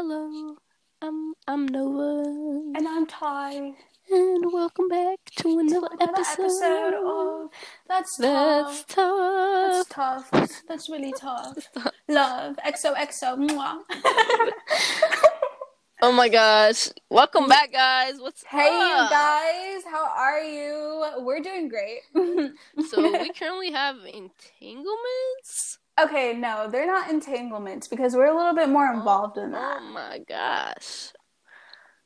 Hello, I'm I'm Nova, And I'm Ty. and welcome back to another, Another episode. episode of That's That's Tough. tough. That's tough. That's, really tough. Love. XOXO. Mwah. Oh my gosh! Welcome back, guys. What's hey, up? guys. How are you? We're doing great. So we currently have entanglements. Okay, no, they're not entanglements because we're a little bit more oh, involved in that. Oh my gosh!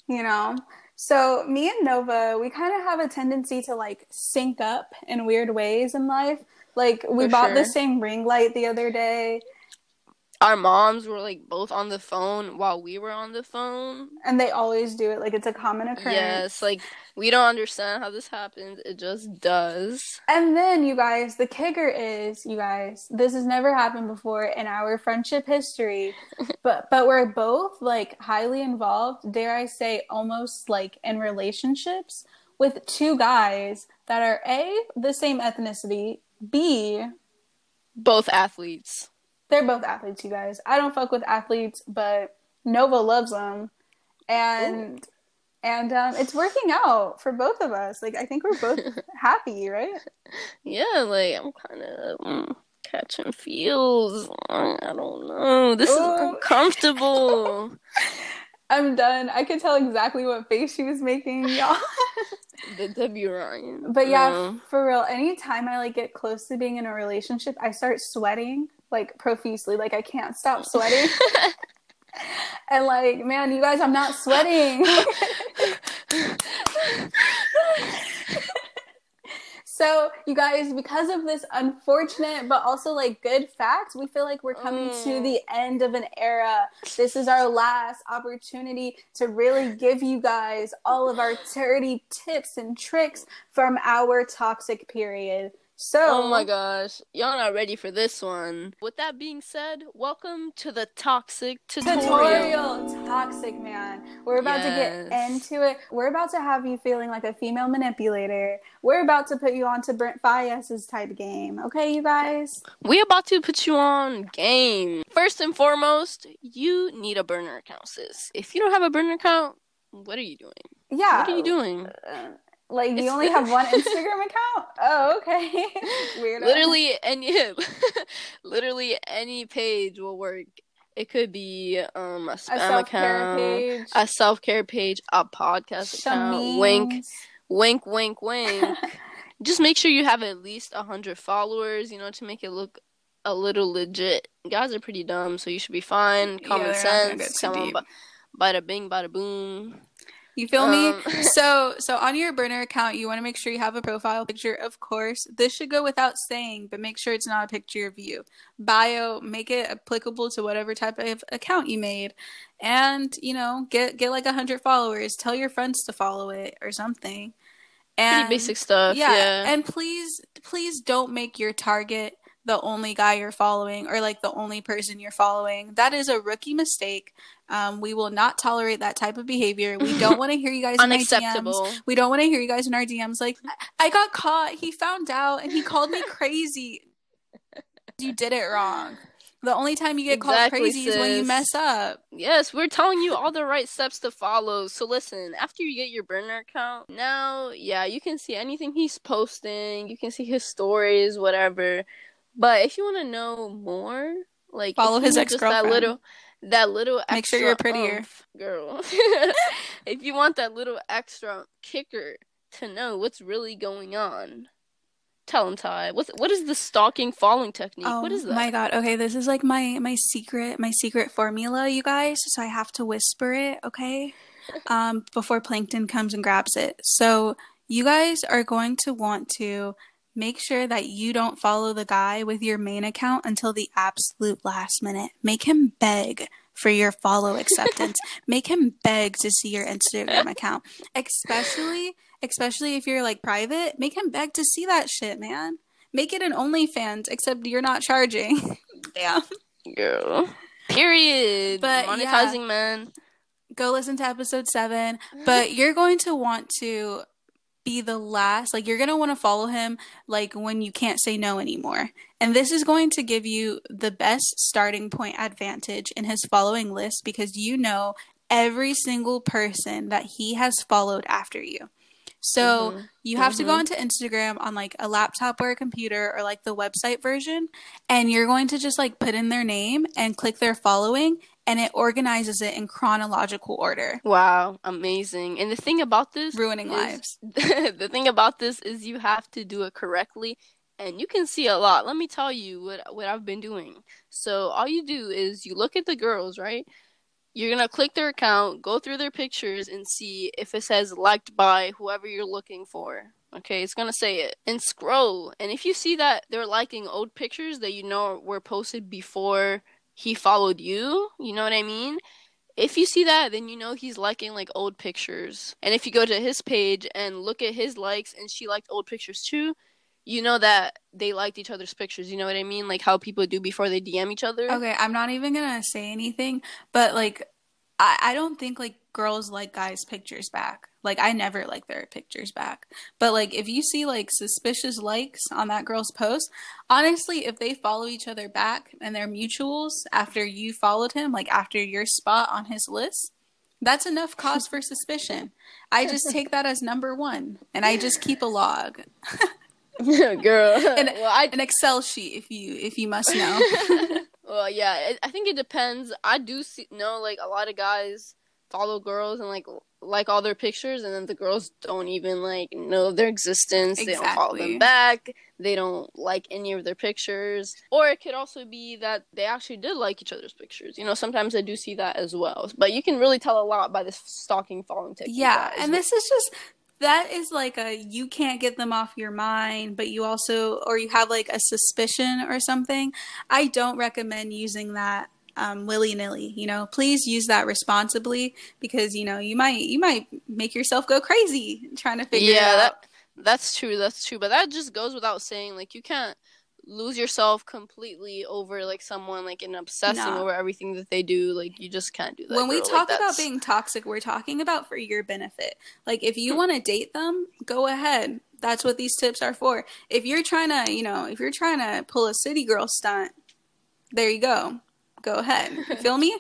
you know so me and nova we kind of have a tendency to like sync up in weird ways in life like we For bought the same ring light the other day Our moms were like both on the phone while we were on the phone. and they always do it like it's a common occurrence Yes, like we don't understand how this happens. It just does. and then you guys the kicker is you guys this has never happened before in our friendship history but but we're both like highly involved dare i say almost like in relationships with two guys that are a the same ethnicity b Both athletes. They're both athletes, you guys. I don't fuck with athletes, but Nova loves them, and and um, it's working out for both of us. Like I think we're both happy, right? Yeah, like I'm kind of mm, catching feels. I don't know. This is Ooh. uncomfortable. I'm done. I could tell exactly what face she was making, y'all. the W Ryan. but yeah, No. for real. Anytime I like get close to being in a relationship, I start sweating like profusely. Like I can't stop sweating. and like, man, you guys, I'm not sweating. So, you guys, because of this unfortunate but also like good fact, we feel like we're coming to Mm. the end of an era. This is our last opportunity to really give you guys all of our dirty tips and tricks from our toxic period. So, Oh my gosh, y'all not ready for this one. With that being said, welcome to the toxic tutorial. tutorial toxic man. We're about to get into it. We're about to have you feeling like a female manipulator. We're about to put you on to Brent Faiyaz's type game. Okay, you guys? We about to put you on game. First and foremost, you need a burner account, sis. If you don't have a burner account, what are you doing? Yeah. What are you doing? Uh, like you It's- only have one Instagram account? Oh, okay. Weirdo. literally any literally any page will work. It could be um a a spam care account, page. a self care page, a podcast account. Wink, wink, wink, wink. Just make sure you have at least a hundred followers. You know to make it look a little legit. Guys are pretty dumb, so you should be fine. Yeah, Common they're not gonna get sense. Come on, deep. bu- bada bing, bada boom. You feel me? Um, So, so on your burner account, you want to make sure you have a profile picture, of course. This should go without saying, but make sure it's not a picture of you. Bio, make it applicable to whatever type of account you made, and you know, get get like a hundred followers. Tell your friends to follow it or something. Pretty And basic stuff. yeah, Yeah. and please, please don't make your target the only guy you're following or like the only person you're following. That is a rookie mistake. Um, we will not tolerate that type of behavior. We don't want to hear you guys in our DMs. Unacceptable. We don't want to hear you guys in our DMs like, I got caught. He found out and he called me crazy. you did it wrong. The only time you get called Exactly, crazy is when you mess up. Yes, we're telling you all the right steps to follow. So listen, after you get your burner account, now, yeah, you can see anything he's posting. You can see his stories, whatever. But if you want to know more, like Follow his need just that little, that little extra Make sure you're prettier. oomph, girl. if you want that little extra kicker to know what's really going on, tell him, Ty. What's what is the stalking following technique? Oh what is that? my god. Okay, this is like my my secret my secret formula, you guys. So I have to whisper it, okay? Um before plankton comes and grabs it. So you guys are going to want to make sure that you don't follow the guy with your main account until the absolute last minute. Make him beg for your follow acceptance. Make him beg to see your Instagram account. Especially especially if you're like private, make him beg to see that shit, man. Make it an OnlyFans, except you're not charging. Damn. Girl. Period. But, monetizing yeah. man. Go listen to episode seven. But you're going to want to be the last, like, you're going to want to follow him, like, when you can't say no anymore. And this is going to give you the best starting point advantage in his following list because you know every single person that he has followed after you. So mm-hmm. you have mm-hmm. to go onto Instagram on like a laptop or a computer or like the website version, and you're going to just like put in their name and click their following, and it organizes it in chronological order. Wow, amazing. And the thing about this ruining is, lives. the thing about this is you have to do it correctly and you can see a lot. Let me tell you what what I've been doing. So all you do is you look at the girls, right? You're going to click their account, go through their pictures and see if it says liked by whoever you're looking for. Okay, it's gonna say it. And scroll. And if you see that they're liking old pictures that you know were posted before he followed you. You know what I mean? If you see that, then you know he's liking like old pictures. And if you go to his page and look at his likes and she liked old pictures too, you know that they liked each other's pictures. You know what I mean? Like how people do before they DM each other. Okay, I'm not even gonna say anything, but like I, I don't think like girls like guys' pictures back. Like I never like their pictures back. But like if you see like suspicious likes on that girl's post, honestly, if they follow each other back and they're mutuals after you followed him, like after your spot on his list, that's enough cause for suspicion. I just take that as number one and I just keep a log. Girl. an, well, I... an Excel sheet if you if you must know. well, yeah, I think it depends. I do see, know like a lot of guys follow girls and like like all their pictures and then the girls don't even like know their existence. Exactly. they don't follow them back. They don't like any of their pictures. Or it could also be that they actually did like each other's pictures. You know sometimes i do see that as well. But you can really tell a lot by this stalking following technique yeah and this is just that is like a you can't get them off your mind but you also or you have like a suspicion or something. I don't recommend using that um, willy nilly. You know, please use that responsibly because you know you might you might make yourself go crazy trying to figure yeah, it out. That, that's true. That's true. But that just goes without saying. Like you can't lose yourself completely over like someone like and obsessing no. over everything that they do like you just can't do that when we girl. talk like, about being toxic we're talking about for your benefit like if you want to date them go ahead that's what these tips are for if you're trying to you know if you're trying to pull a city girl stunt there you go go ahead. You feel me?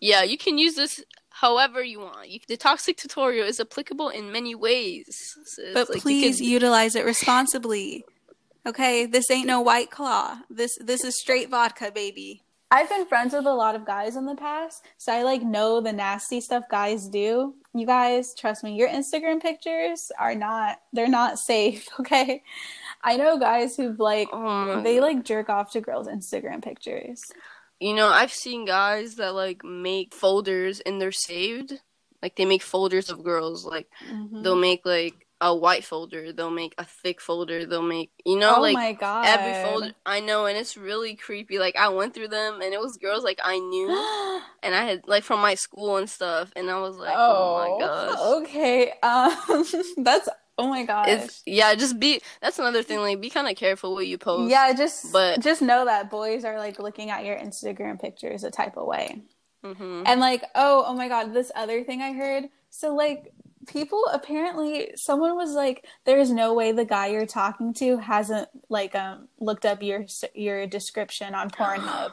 yeah, you can use this however you want. You, the toxic tutorial is applicable in many ways. So but like please can... utilize it responsibly. Okay, this ain't no white claw. This this is straight vodka, baby. I've been friends with a lot of guys in the past, so I like know the nasty stuff guys do. You guys, trust me, your Instagram pictures are not they're not safe, okay? I know guys who've like oh they like jerk off to girls' Instagram pictures. You know, I've seen guys that like make folders and they're saved. Like they make folders of girls. Like mm-hmm. they'll make like a white folder, they'll make a thick folder, they'll make you know oh like every folder. I know, and it's really creepy. Like I went through them, and it was girls like I knew, and I had like from my school and stuff, and I was like, oh, oh my gosh. Okay, um, that's Oh my god. It's yeah, just be that's another thing, like be kinda careful what you post. Yeah, just but just know that boys are like looking at your Instagram pictures a type of way. Mm-hmm. And like, oh, oh my god, this other thing I heard. So like people apparently someone was like there's no way the guy you're talking to hasn't like um looked up your your description on Pornhub.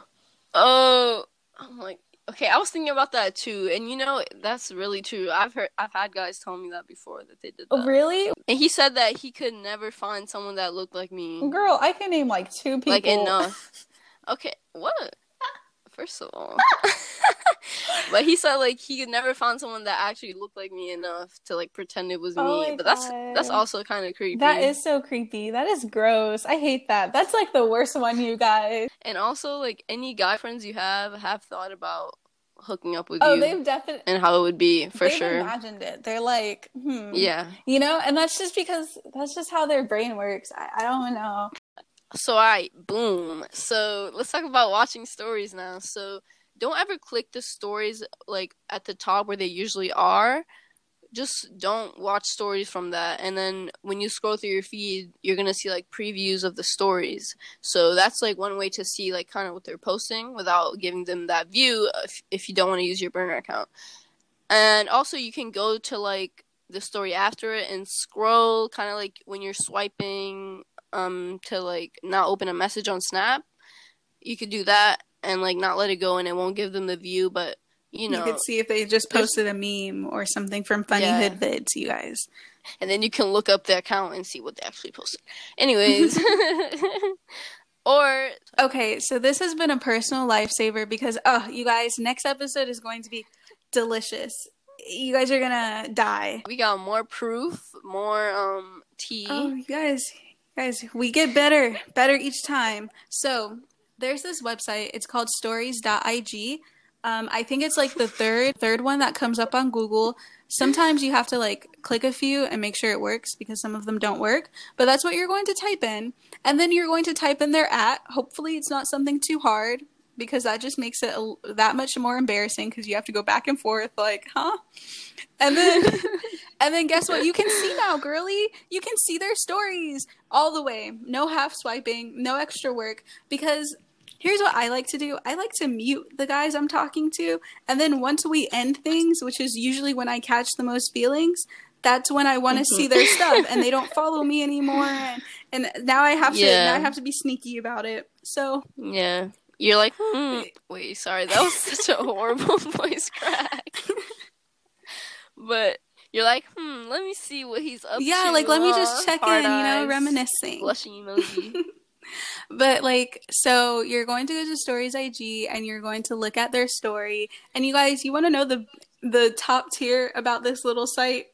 oh, I'm like Okay, I was thinking about that too, and you know that's really true. I've heard, I've had guys tell me that before that they did. Oh, that. Oh, really? And he said that he could never find someone that looked like me. Girl, I can name like two people. Like enough. okay, what? First of all, but he said like he could never find someone that actually looked like me enough to like pretend it was oh me. But God. that's that's also kind of creepy. That is so creepy. That is gross. I hate that. That's like the worst one, you guys. And also, like any guy friends you have have thought about hooking up with oh, you. they've definitely and how it would be for they've sure. Imagined it. They're like, hmm. yeah, you know, and that's just because that's just how their brain works. I, I don't know. So, all right, boom. So let's talk about watching stories now. So don't ever click the stories like at the top where they usually are just don't watch stories from that and then when you scroll through your feed you're gonna see like previews of the stories so that's like one way to see like kind of what they're posting without giving them that view if, if you don't want to use your burner account and also you can go to like the story after it and scroll kind of like when you're swiping um to like not open a message on Snap. You could do that and like not let it go and it won't give them the view, but you know, you could see if they just posted a meme or something from Funny Yeah. Hood Vids, you guys. and then you can look up the account and see what they actually posted. Anyways, or Okay, so this has been a personal lifesaver because, oh, you guys, next episode is going to be delicious. You guys are gonna die. we got more proof, more um tea. Oh, you guys, guys, we get better, better each time. So there's this website. It's called Stories.ig. Um, I think it's like the third third one that comes up on Google. Sometimes you have to like click a few and make sure it works because some of them don't work. But that's what you're going to type in, and then you're going to type in their at. Hopefully, it's not something too hard because that just makes it a, that much more embarrassing because you have to go back and forth like, huh? And then and then guess what? You can see now, girly. You can see their stories all the way. No half swiping, no extra work. Because here's what I like to do I like to mute the guys I'm talking to. And then once we end things, which is usually when I catch the most feelings, that's when I want to see their mm-hmm. stuff and they don't follow me anymore. And, and now I have to Yeah. now I have to be sneaky about it. So Yeah. You're like, hmm. Wait, sorry, that was such a horrible voice crack. but you're like, hmm, let me see what he's up to. yeah, like let me just check Hard in, you know, reminiscing. Blushing emoji. But like, so you're going to go to Stories IG and you're going to look at their story. And you guys, you want to know the the top tier about this little site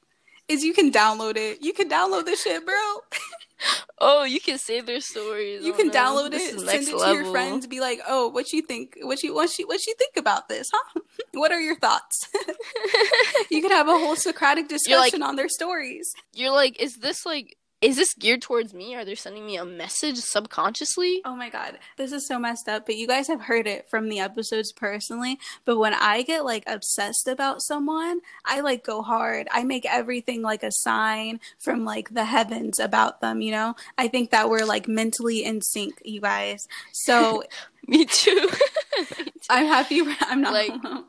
is you can download it. You can download this shit, bro. Oh, you can save their stories. You Oh, can no. download This it, send it to level. your friends, be like, "Oh, what you think? What you what you what you think about this? Huh? what are your thoughts?" you could have a whole Socratic You're like- discussion on their stories. You're like, is this like, is this geared towards me? Are they sending me a message subconsciously? Oh my god, this is so messed up. But you guys have heard it from the episodes personally. But when I get like obsessed about someone, I like go hard. I make everything like a sign from like the heavens about them, you know? I think that we're like mentally in sync, you guys. So Me too. I'm happy I'm not Like- alone.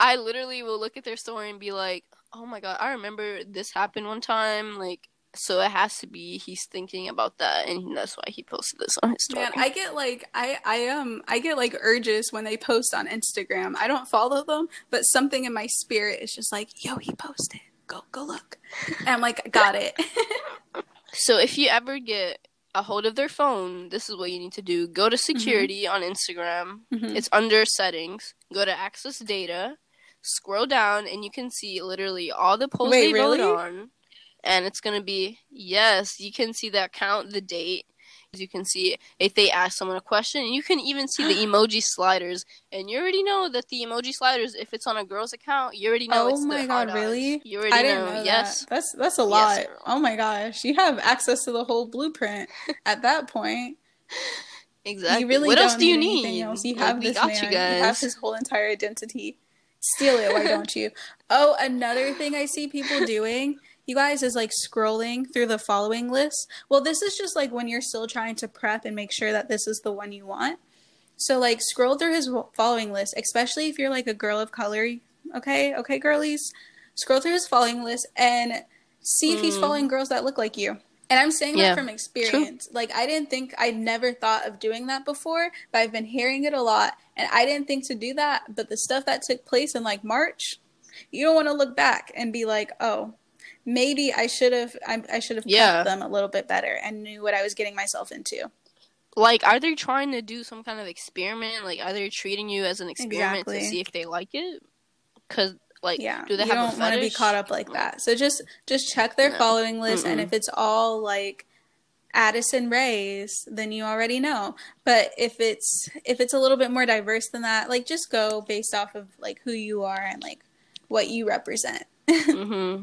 I literally will look at their story and be like, "Oh my god, I remember this happened one time." Like, so it has to be he's thinking about that, and that's why he posted this on his story. Man, I get like I I um I get like urges when they post on Instagram. I don't follow them, but something in my spirit is just like, "Yo, he posted. Go go look." And I'm like, "Got it." so if you ever get a hold of their phone, this is what you need to do: go to security on Instagram. Mhm. It's under settings. Go to access data. Scroll down, and you can see literally all the posts Wait, they really? vote on. And it's gonna be yes. You can see the account, the date. You can see if they ask someone a question. You can even see the emoji sliders, and you already know that the emoji sliders. If it's on a girl's account, you already know. oh my god, eyes. really? You already I didn't know. know, yes. that. That's that's a lot. oh my gosh, you have access to the whole blueprint at that point. Exactly. You really what else do you need else. You have we this got man. you You, have his whole entire identity. Steal it, why don't you? Oh, another thing I see people doing, you guys, is like scrolling through the following list. Well, this is just like when you're still trying to prep and make sure that this is the one you want. So like scroll through his following list, especially if you're like a girl of color. Okay, okay, girlies, scroll through his following list and see if he's Mm. following girls that look like you. And I'm saying Yeah, that from experience. Like I didn't think I'd never thought of doing that before, but I've been hearing it a lot and I didn't think to do that, but the stuff that took place in like March, you don't want to look back and be like, "Oh, maybe I should have I, I should have Yeah. them a little bit better and knew what I was getting myself into." Like, are they trying to do some kind of experiment? Like, are they treating you as an experiment Exactly. to see if they like it? Because, like, yeah do they you have don't want to be caught up like that so just just check their No. following list and Mm-mm. if it's all like Addison Raes then you already know but if it's if it's a little bit more diverse than that like just go based off of like who you are and like what you represent hmm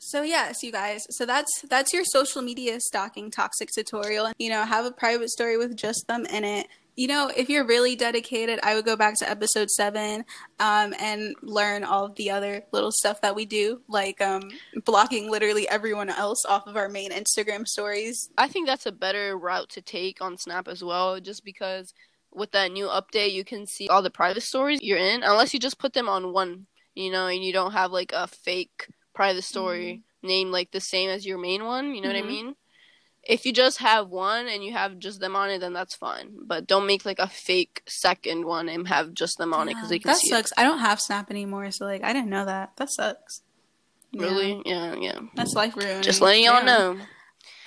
so yes you guys. So that's that's your social media stalking toxic tutorial. You know have a private story with just them in it. You know if you're really dedicated i would go back to episode seven um, and learn all of the other little stuff that we do like um, blocking literally everyone else off of our main instagram stories. I think that's a better route to take on Snap as well, just because with that new update, you can see all the private stories you're in, unless you just put them on one, you know, and you don't have like a fake private story name like the same as your main one. You know what I Mhm. mean? If you just have one and you have just them on it, then that's fine. But don't make like a fake second one and have just them on it because they can that sucks. I don't have Snap anymore, so like I didn't know that. That sucks. it. Yeah. Really? Yeah, yeah. That's life ruining. Just letting y'all Yeah. know.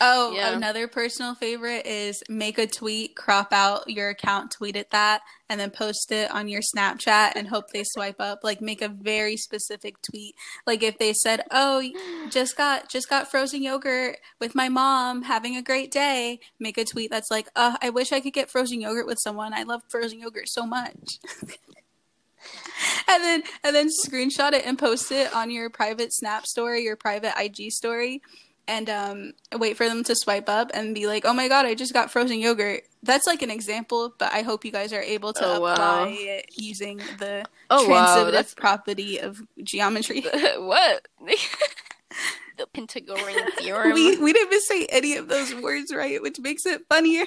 Oh, Yeah. another personal favorite is make a tweet, crop out your account, tweet at that, and then post it on your Snapchat and hope they swipe up. Like make a very specific tweet. Like if they said, "Oh, just got just got frozen yogurt with my mom, having a great day." Make a tweet that's like, "Uh, I wish I could get frozen yogurt with someone. I love frozen yogurt so much." and then and then screenshot it and post it on your private Snap story, your private IG story and um, wait for them to swipe up and be like, "Oh my god, I just got frozen yogurt." That's like an example, but I hope you guys are able to Oh, wow. apply it using the Oh transitive that's property of geometry. what? the Pythagorean theorem. we we didn't say any of those words right, which makes it funnier.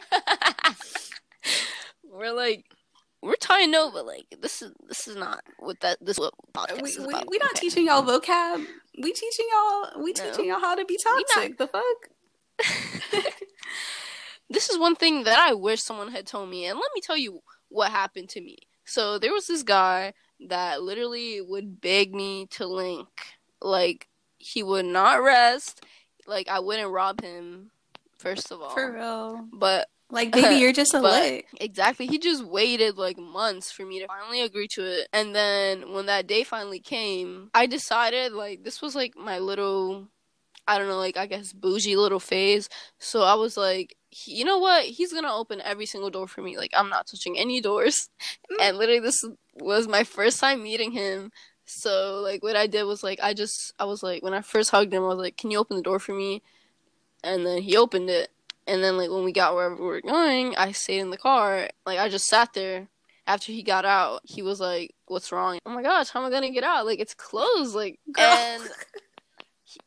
we're like we're tying but like this is this is not what that this what podcast We is we about. we not okay? teaching y'all vocab. We teaching y'all. We No. teaching y'all how to be toxic. The fuck. this is one thing that I wish someone had told me, and let me tell you what happened to me. So there was this guy that literally would beg me to link. Like he would not rest. Like I wouldn't rob him. First of all, For real. but Like, baby, you're just a lick. Exactly. He just waited like months for me to finally agree to it. And then when that day finally came, I decided like this was like my little I don't know, like I guess bougie little phase. So I was like, you know what? He's going to open every single door for me. Like I'm not touching any doors. Mm. And literally this was my first time meeting him. So like what I did was like I just I was like when I first hugged him I was like, "Can you open the door for me?" And then he opened it. And then like when we got wherever we were going, I stayed in the car. Like I just sat there. After he got out, he was like, "What's wrong?" Oh my gosh, how am I gonna get out? Like it's closed. Like Girl. and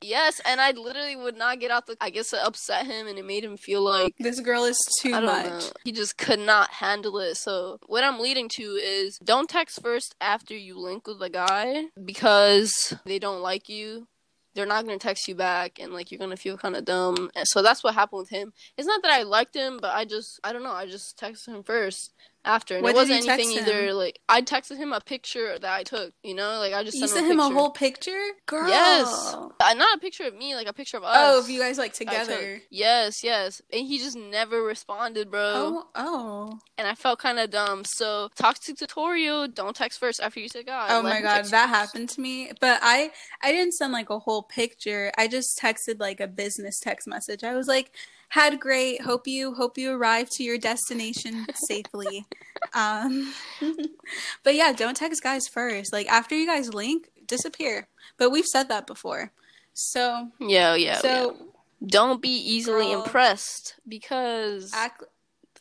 yes, and I literally would not get out the. I guess it upset him and it made him feel like This girl is too much. know. He just could not handle it. So what I'm leading to is don't text first after you link with a guy because they don't like you. They're not gonna text you back, and like you're gonna feel kind of dumb. And so that's what happened with him. It's not that I liked him, but I just I don't know. I just texted him first after, and What it wasn't anything either. Like I texted him a picture that I took. You know, like I just You sent sent him him a a whole picture? Girl. Yes. Uh, not a picture of me, like a picture of us. Oh, if you guys like together. Yes, yes. And he just never responded, bro Oh, oh. and I felt kind of dumb. So, toxic tutorial: don't text first after you say God. Oh my god, that first. happened to me. But I I didn't send like a whole picture. I just texted like a business text message. I was like, "Had great. Hope you hope you arrive to your destination safely." um But yeah, don't text guys first. Like after you guys link, disappear. But we've said that before. So, Yeah, yeah. so yeah. Don't be easily Girl. impressed because act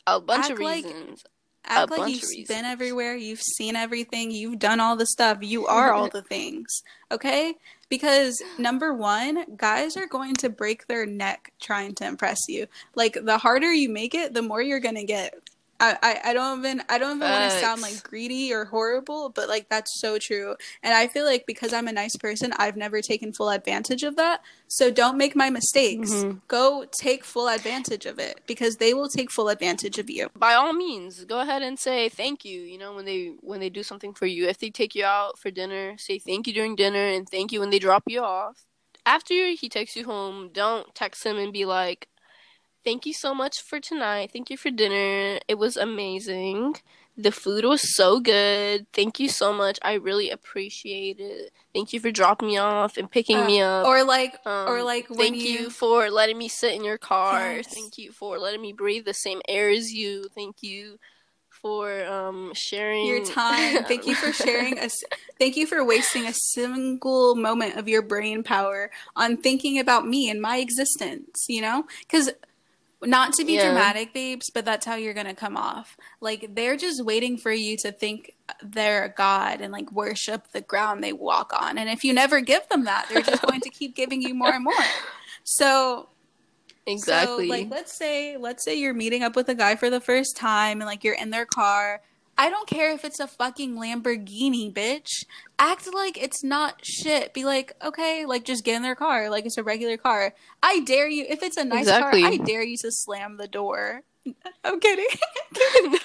a bunch of act like- reasons. Act like you've been everywhere, you've seen everything, you've done all the stuff, you are all the things, okay? Because number one, guys are going to break their neck trying to impress you. Like the harder you make it, the more you're gonna get. I, I, I don't even I don't even want to sound like greedy or horrible, but like that's so true. And I feel like because I'm a nice person, I've never taken full advantage of that. So don't make my mistakes. Mhm. Go take full advantage of it because they will take full advantage of you. By all means, go ahead and say thank you. You know when they when they do something for you. If they take you out for dinner, say thank you during dinner and thank you when they drop you off. After he takes you home, don't text him and be like, Thank you so much for tonight. Thank you for dinner. It was amazing. The food was so good. Thank you so much. I really appreciate it. Thank you for dropping me off and picking Uh, me up. Or like Um, or like when thank you, you... for letting me sit in your car. Yes. Thank you for letting me breathe the same air as you. Thank you for um sharing your time. Thank you for sharing us. Thank you for wasting a single moment of your brain power on thinking about me and my existence, you know? Cuz not to be Yeah. dramatic, babes, but that's how you're going to come off. Like they're just waiting for you to think they're a god and like worship the ground they walk on. And if you never give them that, they're just going to keep giving you more and more. So, exactly. so, like, let's say, let's say you're meeting up with a guy for the first time, and like you're in their car. I don't care if it's a fucking Lamborghini, bitch. Act like it's not shit. Be like, okay, like just get in their car, like it's a regular car. I dare you. If it's a nice Exactly. car, I dare you to slam the door. I'm kidding. Don't do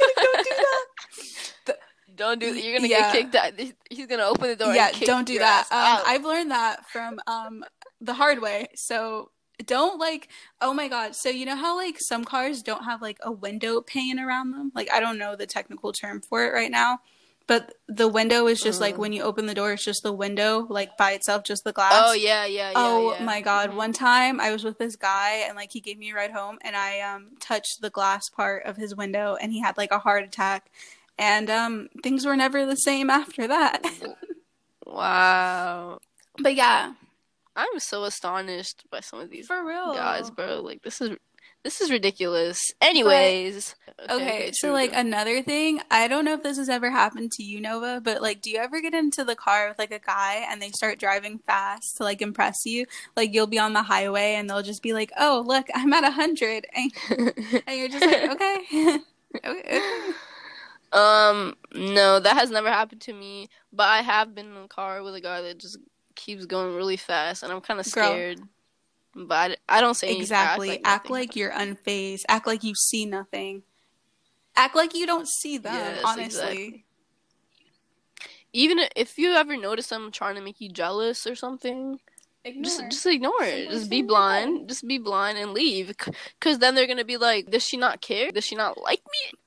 that. Don't do. That. You're gonna Yeah. get kicked out. He's gonna open the door. yeah, and kick don't do that. Um. I've learned that from um the hard way. So don't like. Oh my god. So you know how like some cars don't have like a window pane around them. Like I don't know the technical term for it right now, but the window is just like Uh. when you open the door, it's just the window like by itself, just the glass. Oh yeah, yeah, yeah. Oh yeah. my god! Mhm. One time I was with this guy and like he gave me a ride home and I um touched the glass part of his window and he had like a heart attack and um things were never the same after that. Wow. but yeah, I'm so astonished by some of these for real, guys, bro. Like this is this is ridiculous. Anyways, Okay, so like another thing, I don't know if this has ever happened to you, Nova, but like, do you ever get into the car with like a guy and they start driving fast to like impress you? Like, you'll be on the highway and they'll just be like, "Oh, look, I'm at a hundred," and, and you're just like, "Okay, okay." okay." um, no, that has never happened to me. But I have been in a car with a guy that just keeps going really fast, and I'm kind of Girl. scared. But I, I don't say anything. Exactly. Act Act like, like you're unfazed. Act like you see nothing. Act like you don't see them. Yes, honestly, exactly. even if you ever notice them trying to make you jealous or something, just just ignore it. Just be blind. Just be blind and leave. Because then they're gonna be like, "Does she not care? Does she not like me?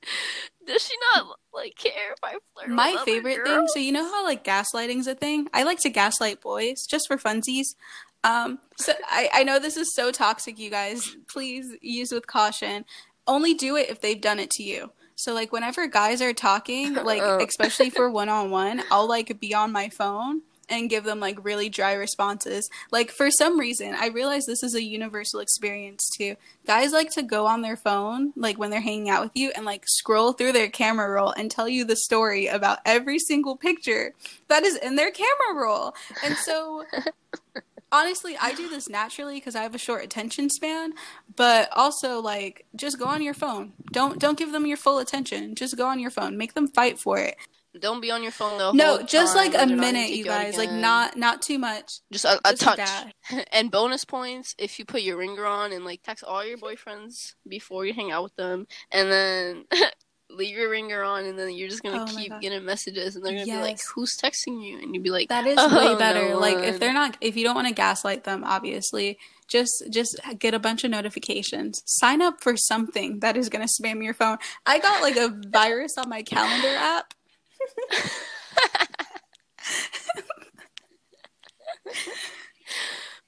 Does she not like care if I flirt?" My favorite thing. So you know how like gaslighting's a thing. I like to gaslight boys just for funsies. Um, so I, I know this is so toxic, you guys. Please use with caution. Only do it if they've done it to you. So like whenever guys are talking, like Oh. especially for one on one, I'll like be on my phone and give them like really dry responses. Like for some reason, I realize this is a universal experience too. Guys like to go on their phone like when they're hanging out with you and like scroll through their camera roll and tell you the story about every single picture that is in their camera roll. And so honestly, I do this naturally because I have a short attention span, but also like just go on your phone. Don't don't give them your full attention. Just go on your phone. Make them fight for it. Don't be on your phone the No, just like a when they're not gonna minute, you guys. Like not not too much. just a, a just touch. dash. and bonus points if you put your ringer on and like text all your boyfriends before you hang out with them, and then. Leave your ringer on, and then you're just gonna Oh keep getting messages, and they're gonna be like, "Who's texting you?" And you'd be like, That is Oh, way better. no like if they're not if you don't want to gaslight them, obviously, just just get a bunch of notifications. Sign up for something that is going to spam your phone. I got like a virus on my calendar app.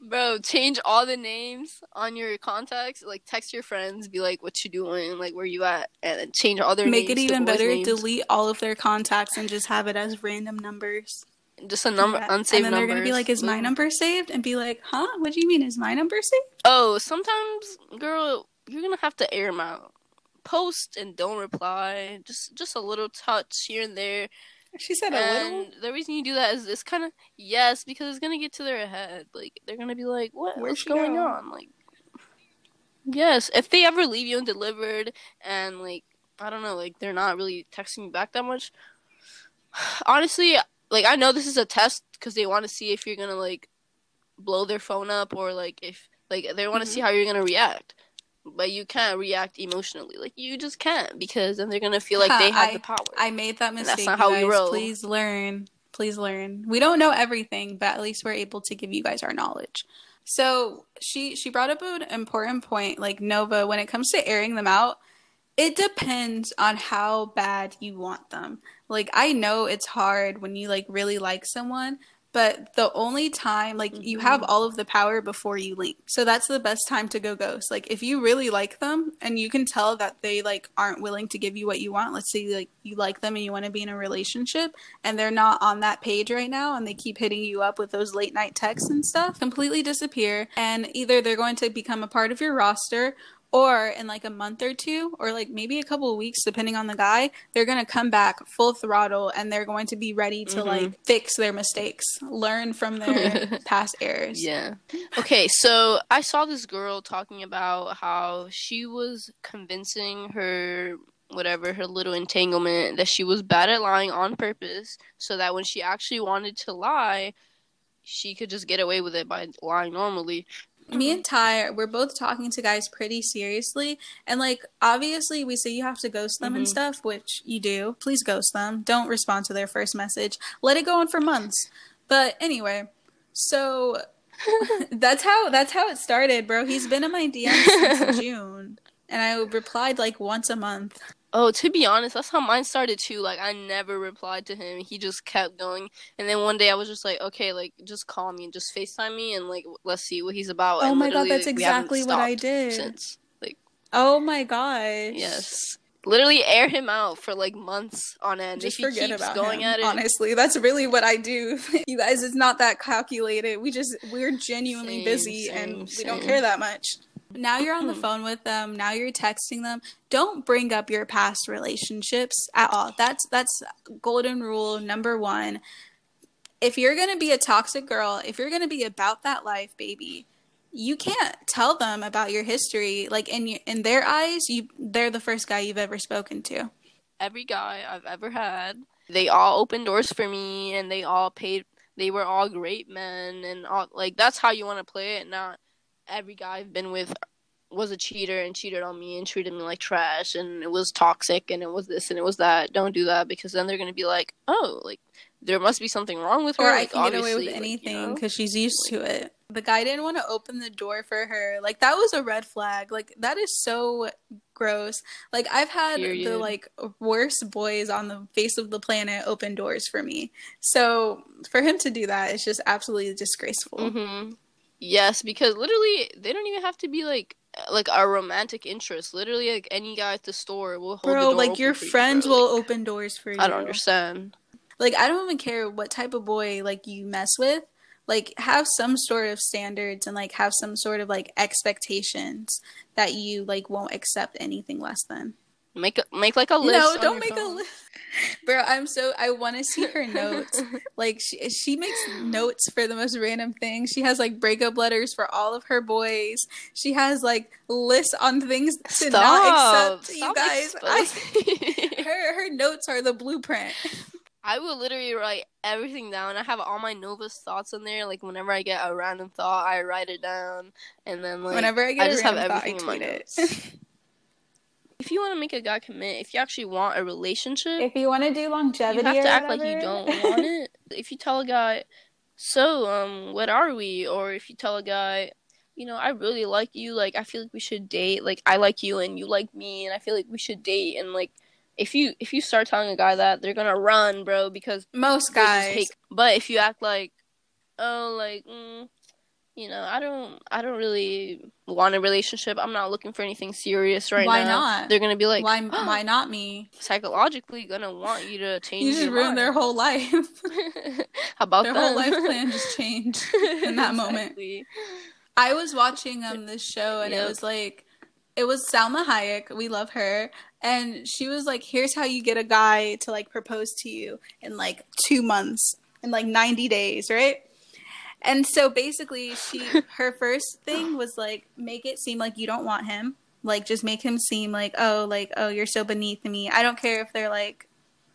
Bro, change all the names on your contacts. Like, text your friends, be like, "What you doing? Like, where you at?" And then change all their Make it even better. names. Delete all of their contacts and just have it as random numbers. just a number, Yeah. unsaved number. and then they're gonna be like, "Is my number saved?" And be like, "Huh? What do you mean? Is my number saved?" Oh, sometimes, girl, you're gonna have to air them out. Post and don't reply. Just, just a little touch here and there. She said a little. And the reason you do that is it's kind of yes, because it's gonna get to their head. Like they're gonna be like, "What? Where'd What's going go?" on?" Like, yes, if they ever leave you undelivered and like I don't know, like they're not really texting you back that much. Honestly, like I know this is a test because they want to see if you're gonna like blow their phone up or like if like they want to Mhm. see how you're gonna react. But you can't react emotionally. Like you just can't because then they're gonna feel like they have I- the power. I made that mistake. that's mistake. not how we roll. Please learn. Please learn. We don't know everything, but at least we're able to give you guys our knowledge. So she she brought up an important point, like Nova, when it comes to airing them out, it depends on how bad you want them. Like I know it's hard when you like really like someone, but the only time like you have mm-hmm. all of the power before you leave. So that's the best time to go ghost. Like if you really like them and you can tell that they like aren't willing to give you what you want, let's say like you like them and you want to be in a relationship and they're not on that page right now and they keep hitting you up with those late night texts and stuff, completely disappear and either they're going to become a part of your roster or in like a month or two or like maybe a couple of weeks depending on the guy they're going to come back full throttle and they're going to be ready to Mhm. like fix their mistakes learn from their past errors Yeah. Okay, so I saw this girl talking about how she was convincing her whatever her little entanglement that she was bad at lying on purpose so that when she actually wanted to lie she could just get away with it by lying normally me and Ty, we're both talking to guys pretty seriously. And, like, obviously, we say you have to ghost them mm-hmm. and stuff, which you do. Please ghost them. Don't respond to their first message. Let it go on for months. But anyway, so that's how that's how it started, bro. He's been in my DMs since June, and I replied like once a month. Oh, to be honest, that's how mine started too. Like I never replied to him. He just kept going. And then one day I was just like, okay, like just call me and just FaceTime me and like let's see what he's about. Oh and my god, that's like, exactly what I did. Since like Oh my gosh. Yes. Literally air him out for like months on end. Just if forget about going him, at it. Honestly, that's really what I do. you guys, it's not that calculated. We just we're genuinely same, busy same, and same. we don't care that much. Now you're on the phone with them. Now you're texting them. Don't bring up your past relationships at all. That's that's golden rule number 1. If you're going to be a toxic girl, if you're going to be about that life, baby, you can't tell them about your history. Like in in their eyes, you they're the first guy you've ever spoken to. Every guy I've ever had, they all opened doors for me and they all paid they were all great men and all like that's how you want to play it, not every guy I've been with was a cheater and cheated on me and treated me like trash and it was toxic and it was this and it was that. Don't do that because then they're gonna be like, oh, like there must be something wrong with her. Or like, I can get away with anything because you know? she's used to it. The guy didn't want to open the door for her. Like that was a red flag. Like that is so gross. Like I've had Period. the like worst boys on the face of the planet open doors for me. So for him to do that is just absolutely disgraceful. Mm-hmm. Yes, because literally they don't even have to be like like a romantic interest. Literally, like any guy at the store will hold bro, like your friends you, will open doors for you. I don't understand. Like I don't even care what type of boy like you mess with. Like have some sort of standards and like have some sort of like expectations that you like won't accept anything less than. Make a, make like a list. No, don't make phone. a list. Bro, I'm so I want to see her notes. like she she makes notes for the most random things. She has like breakup letters for all of her boys. She has like lists on things to Stop. not accept. Stop you guys, I, her her notes are the blueprint. I will literally write everything down. I have all my Novus thoughts in there. Like whenever I get a random thought, I write it down, and then like whenever I get I just have everything thought, in my notes. if you want to make a guy commit, if you actually want a relationship, if you want to do longevity, you have to act like you don't want it. If you tell a guy, so um, what are we? Or if you tell a guy, you know, I really like you, like I feel like we should date. Like I like you and you like me, and I feel like we should date. And like if you if you start telling a guy that, they're gonna run, bro, because most guys. But if you act like, oh, like. Mm, you know, I don't I don't really want a relationship. I'm not looking for anything serious right why now. Why not? They're gonna be like, why why not me? Psychologically, gonna want you to change. You just ruin their whole life. How about their that? whole life plan just changed in that exactly. moment. I was watching um this show and yep. it was like it was Salma Hayek. We love her. And she was like, here's how you get a guy to like propose to you in like two months, in like 90 days, right? And so basically, she her first thing was like make it seem like you don't want him. Like just make him seem like oh like oh you're so beneath me. I don't care if they're like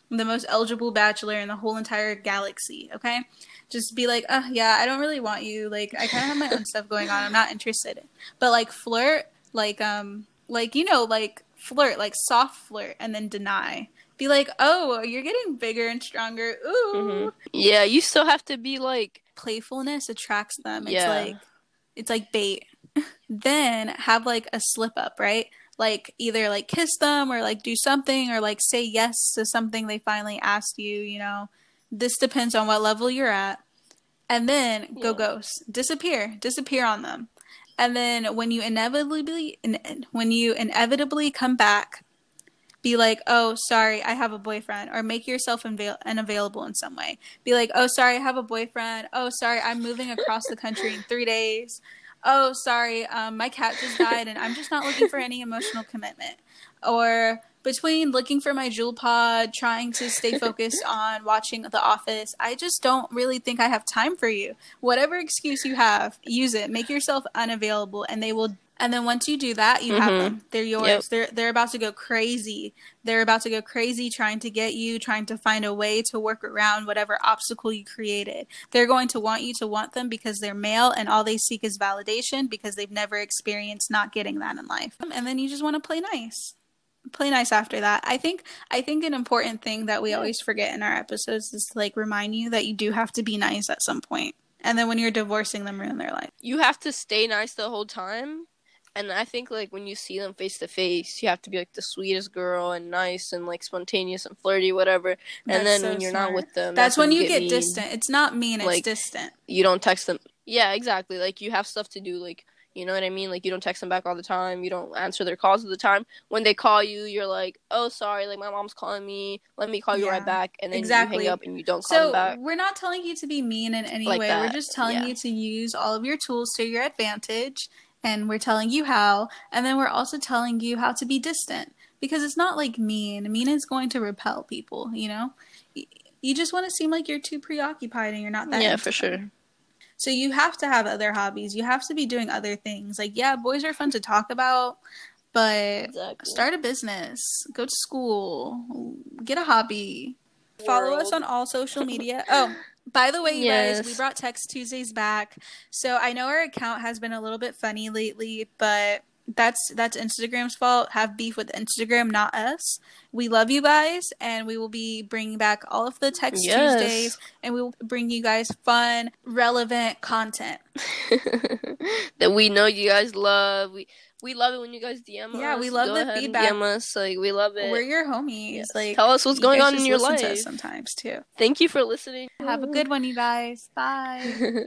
the most eligible bachelor in the whole entire galaxy. Okay, just be like oh yeah I don't really want you. Like I kind of have my own stuff going on. I'm not interested. In. But like flirt like um like you know like flirt like soft flirt and then deny be like, oh, you're getting bigger and stronger. Ooh. Mm-hmm. Yeah, you still have to be like playfulness attracts them. It's yeah. like it's like bait. then have like a slip up, right? Like either like kiss them or like do something or like say yes to something they finally asked you, you know. This depends on what level you're at. And then yeah. go ghost. Disappear. Disappear on them. And then when you inevitably when you inevitably come back, be like, oh, sorry, I have a boyfriend, or make yourself unavail- unavailable in some way. Be like, oh, sorry, I have a boyfriend. Oh, sorry, I'm moving across the country in three days. Oh, sorry, um, my cat just died, and I'm just not looking for any emotional commitment. Or between looking for my Juul pod, trying to stay focused on watching The Office, I just don't really think I have time for you. Whatever excuse you have, use it. Make yourself unavailable, and they will And then once you do that, you have Mhm. them. They're yours. Yep. They're they're about to go crazy. They're about to go crazy trying to get you, trying to find a way to work around whatever obstacle you created. They're going to want you to want them because they're male and all they seek is validation because they've never experienced not getting that in life. And then you just want to play nice. Play nice after that. I think I think an important thing that we always forget in our episodes is to like remind you that you do have to be nice at some point. And then when you're divorcing them, ruin their life. You have to stay nice the whole time. And I think like when you see them face to face, you have to be like the sweetest girl and nice and like spontaneous and flirty, whatever. And That's then so when you're not with them, That's when you get mean. distant. It's not mean, it's distant. You don't text them. Yeah, exactly. Like you have stuff to do. Like you know what I mean. Like you don't text them back all the time. You don't answer their calls all the time. When they call you, you're like, "Oh, sorry. Like my mom's calling me. Let me call you Yeah, right back." And then exactly. you hang up and you don't call So them back. we're not telling you to be mean in any Like way. that, We're just telling yeah. you to use all of your tools to your advantage, and we're telling you how. And then we're also telling you how to be distant because it's not like mean. Mean is going to repel people. You know, you just want to seem like you're too preoccupied and you're not that. Yeah, for sure. them. So you have to have other hobbies. You have to be doing other things. Like yeah, boys are fun to talk about, but Exactly. start a business, go to school, get a hobby. Follow us on all social media. Oh, by the way, you guys, we brought Text Tuesdays back. So I know our account has been a little bit funny lately, but that's that's Instagram's fault. Have beef with Instagram, not us. We love you guys, and we will be bringing back all of the Text Yes. Tuesdays, and we will bring you guys fun, relevant content. that we know you guys love. We we love it when you guys DM us. Yeah, we love Go the feedback. DM us. Like we love it. We're your homies. Yes. Like, Tell us what's going on in your life. us sometimes too. Thank you for listening. Have a good one, you guys. Bye.